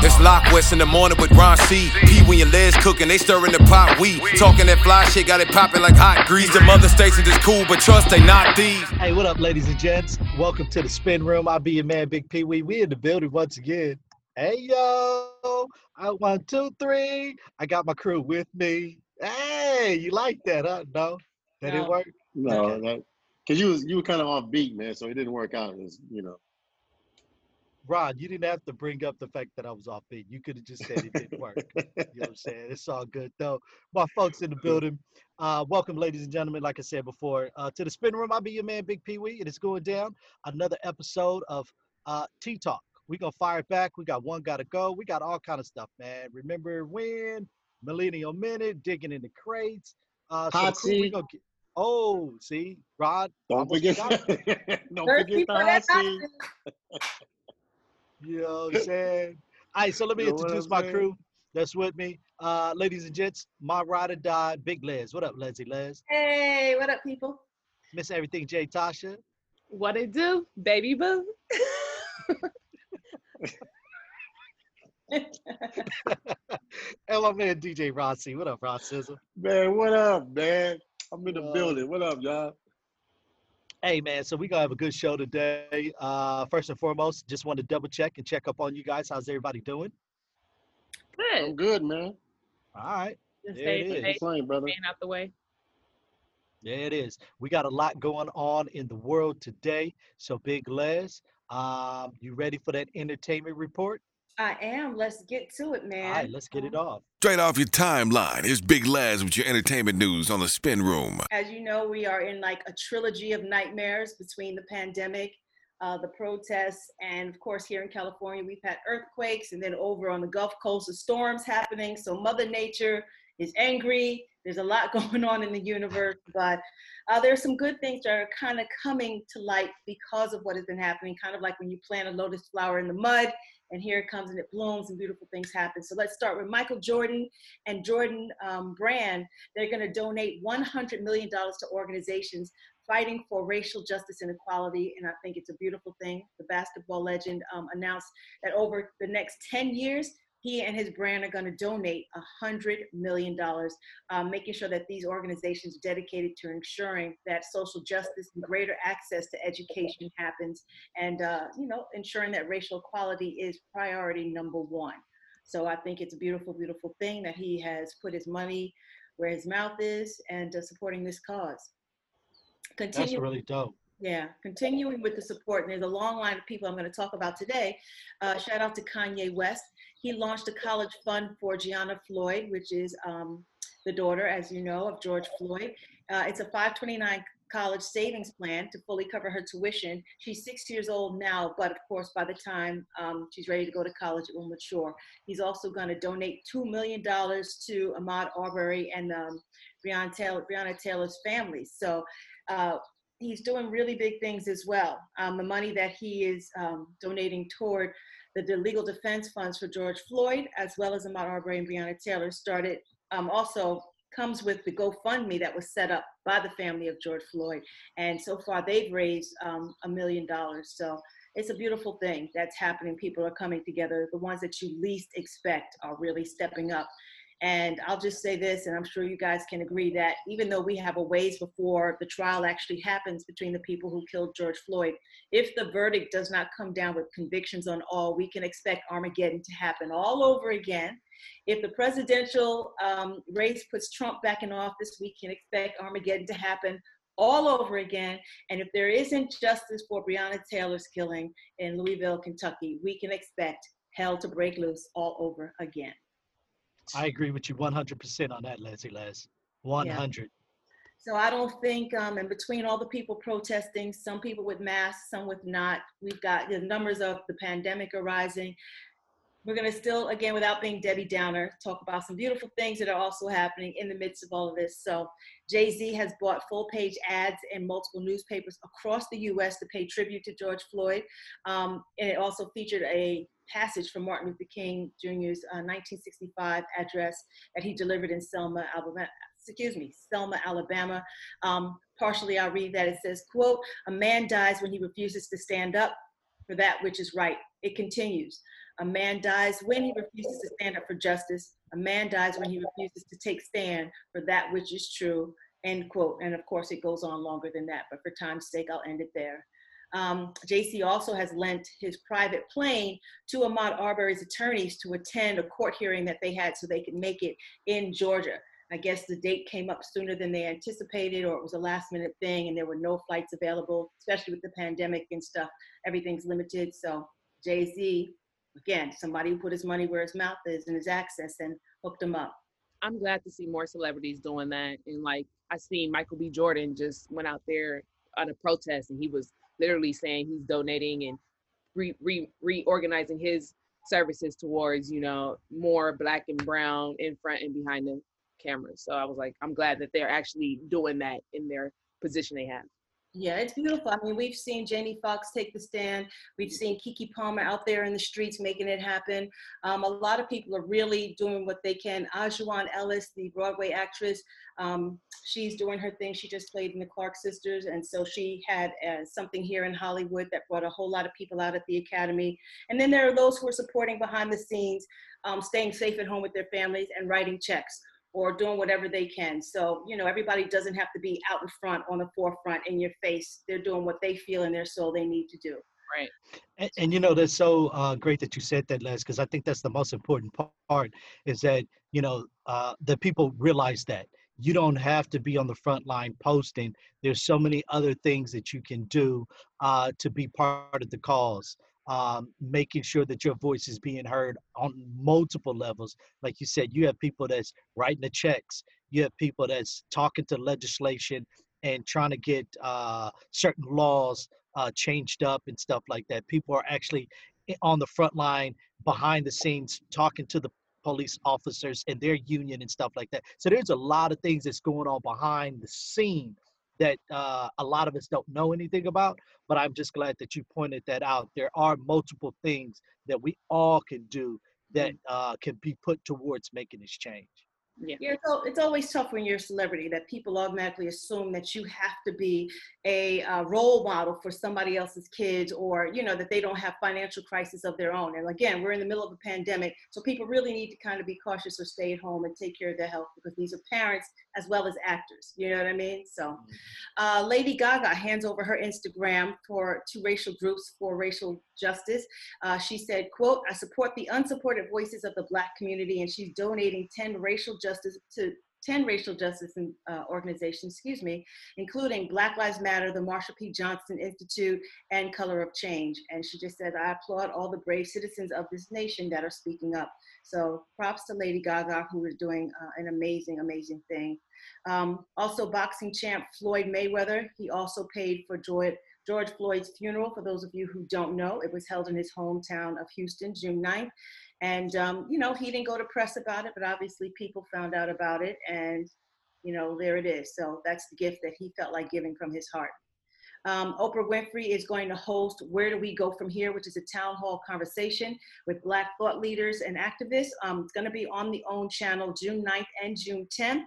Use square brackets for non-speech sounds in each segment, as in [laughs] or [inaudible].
It's Lock West in the morning with Ron C. P when your legs cooking, they stirring the pot. We talking that fly shit, got it popping like hot grease. The mother stations is cool, but trust they not these. Hey, what up, ladies and gents? Welcome to the spin room. I'll be your man, Big Pee Wee. We in the building once again. Hey yo, I one, two, three. I got my crew with me. Hey, you like that, huh? No, that didn't work. No, Okay. that because you was you were kind of off beat, man, so it didn't work out. As you know, Ron, you didn't have to bring up the fact that I was off beat. You could have just said it didn't work. You know what I'm [laughs] saying? It's all good though. My folks in the building. Uh, welcome, ladies and gentlemen. Like I said before, uh, to the spin room. I'll be your man, Big Pee Wee, and it's going down. Another episode of uh, Tea Talk. We gonna fire it back. We got one gotta go. We got all kind of stuff, man. Remember when Millennial Minute, digging in the crates. Uh, so Hot crew, we seat. gonna get, oh, see, Rod. don't forget, [laughs] don't forget the that hot seat. [laughs] it. You know what I'm saying? All right, so let [laughs] me You know introduce my crew that's with me. Uh, ladies and gents, my ride or die, Big Les. What up, Leslie Les? Hey, what up, people? Miss Everything J Tasha. What it do, baby boo? [laughs] and my man DJ Ron C. What up, Rod Sizzle? Man, what up, man? I'm in the Uh, building. What up, y'all? Hey man, so we gonna have a good show today. Uh, first and foremost, just want to double check and check up on you guys. How's everybody doing? I'm Good. good, man. All right, Just There stay it is. safe, Keep playing, brother. staying out the way. there it is. We got a lot going on in the world today. So Big Les, um, you ready for that entertainment report? I am. Let's get to it, man. All right, let's get it Um, off. Straight off your timeline, here's Big Les with your entertainment news on the Spin Room. As you know, we are in like a trilogy of nightmares between the pandemic, uh, the protests, and of course, here in California, we've had earthquakes, and then over on the Gulf Coast, the storms happening. So, Mother Nature is angry. There's a lot [laughs] going on in the universe, but uh, there's some good things that are kind of coming to light because of what has been happening, kind of like when you plant a lotus flower in the mud. And here it comes and it blooms and beautiful things happen. So let's start with Michael Jordan and Jordan um, Brand. They're going to donate $100 million to organizations fighting for racial justice and equality. And I think it's a beautiful thing. The basketball legend um, announced that over the next 10 years, he and his brand are going to donate $100 million, um, making sure that these organizations are dedicated to ensuring that social justice and greater access to education happens and, uh, you know, ensuring that racial equality is priority number one. So I think it's a beautiful, beautiful thing that he has put his money where his mouth is and uh, supporting this cause. That's Continue, really dope. yeah, continuing with the support, and there's a long line of people I'm going to talk about today. Uh, shout out to Kanye West. He launched a college fund for Gianna Floyd, which is um, the daughter, as you know, of George Floyd. Uh, it's a 529 college savings plan to fully cover her tuition. She's six years old now, but of course, by the time um, she's ready to go to college, it will mature. He's also going to donate $2 million to Ahmaud Arbery and um, Breonna, Taylor, Breonna Taylor's family. So uh, he's doing really big things as well. Um, the money that he is um, donating toward the, legal defense funds for George Floyd, as well as Ahmaud Arbery and Breonna Taylor, started um, also comes with the GoFundMe that was set up by the family of George Floyd. And so far, they've raised um, a million dollars. So it's a beautiful thing that's happening. People are coming together. The ones that you least expect are really stepping up. And I'll just say this, and I'm sure you guys can agree that even though we have a ways before the trial actually happens between the people who killed George Floyd, if the verdict does not come down with convictions on all, we can expect Armageddon to happen all over again. If the presidential um, race puts Trump back in office, we can expect Armageddon to happen all over again. And if there isn't justice for Breonna Taylor's killing in Louisville, Kentucky, we can expect hell to break loose all over again. I agree with you 100% on that, Leslie Les. 100. So I don't think, um, and between all the people protesting, some people with masks, some with not, we've got the numbers of the pandemic are rising. We're going to still, again, without being Debbie Downer, talk about some beautiful things that are also happening in the midst of all of this. So Jay Z has bought full page ads in multiple newspapers across the US to pay tribute to George Floyd. Um, and it also featured a passage from Martin Luther King Jr.'s uh, 1965 address that he delivered in Selma, Alabama. Excuse me, Selma, Alabama. Um, partially, I'll read that. It says, "quote A man dies when he refuses to stand up for that which is right." It continues. A man dies when he refuses to stand up for justice. A man dies when he refuses to take stand for that which is true. End quote. And of course, it goes on longer than that, but for time's sake, I'll end it there. Um, Jay Z also has lent his private plane to Ahmaud Arbery's attorneys to attend a court hearing that they had so they could make it in Georgia. I guess the date came up sooner than they anticipated, or it was a last minute thing, and there were no flights available, especially with the pandemic and stuff. Everything's limited. So, Jay Z, again, somebody who put his money where his mouth is and his access and hooked him up. I'm glad to see more celebrities doing that. And like I seen Michael B. Jordan just went out there on a protest and he was literally saying he's donating and re, re, reorganizing his services towards, you know, more black and brown in front and behind the cameras. So I was like, I'm glad that they're actually doing that in their position they have. Yeah, it's beautiful. I mean, we've seen Jamie Foxx take the stand. We've seen Keke Palmer out there in the streets making it happen. Um, a lot of people are really doing what they can. Aunjanue Ellis, the Broadway actress, um, she's doing her thing. She just played in the Clark Sisters, and so she had uh, something here in Hollywood that brought a whole lot of people out at the Academy. And then there are those who are supporting behind the scenes, um, staying safe at home with their families and writing checks or doing whatever they can. So, you know, everybody doesn't have to be out in front on the forefront in your face. They're doing what they feel in their soul they need to do. Right. And, and you know, that's so uh, great that you said that, Les, because I think that's the most important part is that, you know, uh, that people realize that you don't have to be on the front line posting. There's so many other things that you can do uh, to be part of the cause um, making sure that your voice is being heard on multiple levels. Like you said, you have people that's writing the checks, you have people that's talking to legislation and trying to get uh, certain laws uh, changed up and stuff like that. People are actually on the front line, behind the scenes, talking to the police officers and their union and stuff like that. So there's a lot of things that's going on behind the scene that uh, a lot of us don't know anything about. But I'm just glad that you pointed that out. There are multiple things that we all can do that mm. uh, can be put towards making this change. Yeah, yeah it's, it's always tough when you're a celebrity that people automatically assume that you have to be a uh, role model for somebody else's kids or, you know, that they don't have financial crisis of their own. And again, we're in the middle of a pandemic, so people really need to kind of be cautious or stay at home and take care of their health because these are parents as well as actors. You know what I mean? So, mm-hmm. uh, Lady Gaga hands over her Instagram for to racial groups for racial justice. Uh, she said, "quote I support the unsupported voices of the Black community, and she's donating 10 racial justice to 10 racial justice uh, organizations, excuse me, including Black Lives Matter, the Marsha P. Johnson Institute, and Color of Change. And she just said, I applaud all the brave citizens of this nation that are speaking up. So props to Lady Gaga, who is doing uh, an amazing, amazing thing. Um, also, boxing champ Floyd Mayweather, he also paid for George, George Floyd's funeral. For those of you who don't know, it was held in his hometown of Houston, June 9th. And, um, you know, he didn't go to press about it, but obviously people found out about it. And, you know, there it is. So that's the gift that he felt like giving from his heart. Um, Oprah Winfrey is going to host Where Do We Go From Here, which is a town hall conversation with Black thought leaders and activists. Um, it's going to be on the OWN channel June 9th and June 10th.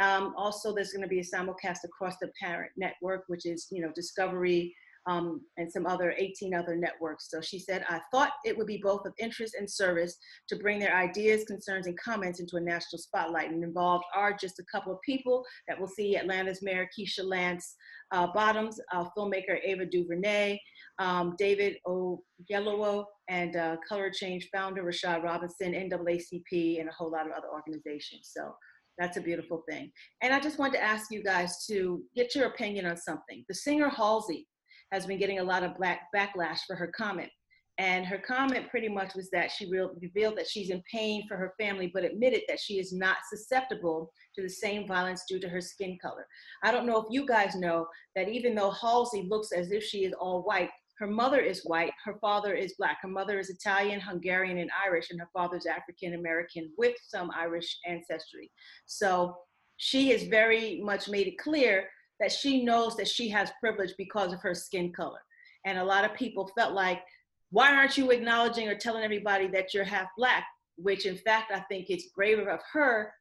Um, also, there's going to be a simulcast across the parent network, which is, you know, Discovery, um, and some other 18 other networks. So she said, I thought it would be both of interest and service to bring their ideas, concerns, and comments into a national spotlight. And involved are just a couple of people that we'll see Atlanta's Mayor Keisha Lance uh, Bottoms, uh, filmmaker Ava DuVernay, um, David Oyelowo, and uh, Color Change founder Rashad Robinson, NAACP, and a whole lot of other organizations. So that's a beautiful thing. And I just wanted to ask you guys to get your opinion on something. The singer Halsey has been getting a lot of black backlash for her comment. And her comment pretty much was that she revealed that she's in pain for her family, but admitted that she is not susceptible to the same violence due to her skin color. I don't know if you guys know that even though Halsey looks as if she is all white, her mother is white, her father is black. Her mother is Italian, Hungarian, and Irish, and her father's African American with some Irish ancestry. So she has very much made it clear that she knows that she has privilege because of her skin color. And a lot of people felt like, why aren't you acknowledging or telling everybody that you're half black? Which, in fact, I think it's braver of her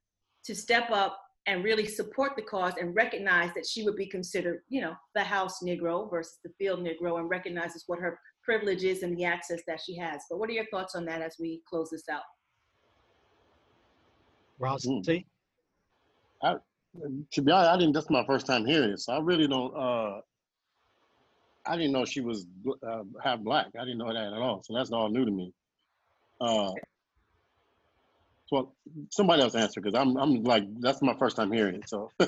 to step up and really support the cause and recognize that she would be considered, you know, the house Negro versus the field Negro and recognizes what her privileges and the access that she has. But what are your thoughts on that as we close this out? Ross, Mm. see? To be honest, I didn't. That's my first time hearing it, so I really don't. uh I didn't know she was uh, half black. I didn't know that at all. So that's all new to me. Uh, so somebody else answer because I'm I'm like that's my first time hearing it. So [laughs]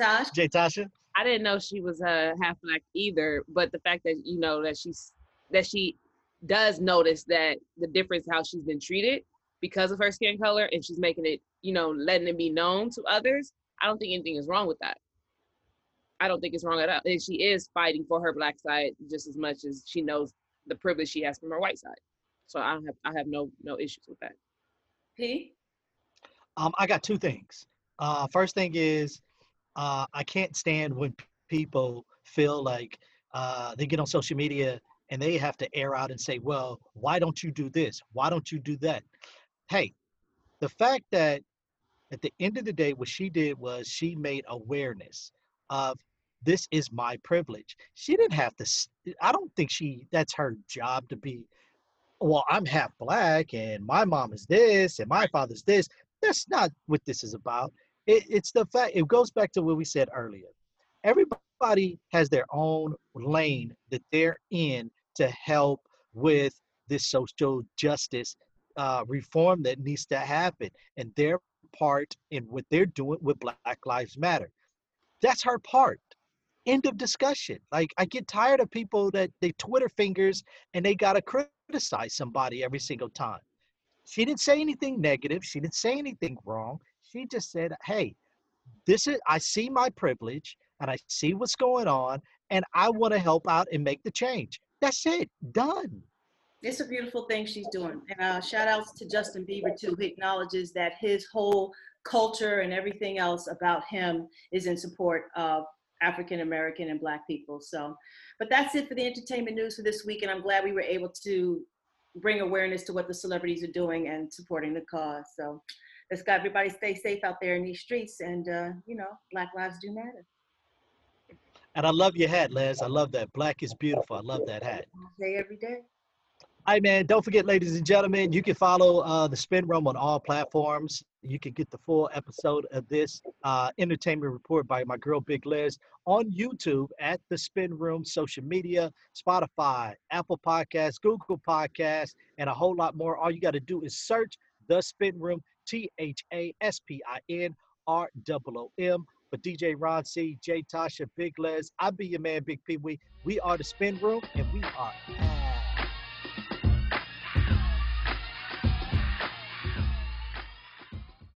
Tosh? Jay Tasha? I didn't know she was uh, half black either, but the fact that you know that she's that she does notice that the difference how she's been treated because of her skin color, and she's making it, you know, letting it be known to others. I don't think anything is wrong with that. I don't think it's wrong at all. And she is fighting for her black side just as much as she knows the privilege she has from her white side. So I don't have I have no no issues with that. P? Um, I got two things. Uh, first thing is, uh, I can't stand when people feel like uh, they get on social media and they have to air out and say, "Well, why don't you do this? Why don't you do that?" Hey, the fact that at the end of the day, what she did was she made awareness of this is my privilege. She didn't have to. I don't think she. That's her job to be. Well, I'm half black and my mom is this and my father's this that's not what this is about. It, it's the fact, it goes back to what we said earlier. Everybody has their own lane that they're in to help with this social justice uh, reform that needs to happen and their part in what they're doing with Black Lives Matter. That's her part. End of discussion. Like, I get tired of people that they Twitter fingers and they got to criticize somebody every single time. She didn't say anything negative. She didn't say anything wrong. She just said, "Hey, this is I see my privilege and I see what's going on and I want to help out and make the change." That's it. Done. It's a beautiful thing she's doing. And uh, shout outs to Justin Bieber too, who acknowledges that his whole culture and everything else about him is in support of African American and Black people. So, but that's it for the entertainment news for this week. And I'm glad we were able to bring awareness to what the celebrities are doing and supporting the cause. So let's got everybody stay safe out there in these streets. And, uh, you know, Black lives do matter. And I love your hat, Les. I love that. Black is beautiful. I love that hat. Day, every day. All right, man. Don't forget, ladies and gentlemen, you can follow uh, the Spin Room on all platforms. You can get the full episode of this uh, entertainment report by my girl Big Les on YouTube at the Spin Room, social media, Spotify, Apple Podcasts, Google Podcasts, and a whole lot more. All you got to do is search the Spin Room, T H A S P I N R O O M. For DJ Ron C, J Tasha, Big Les, I be your man, Big Pee Wee. We are the Spin Room, and we are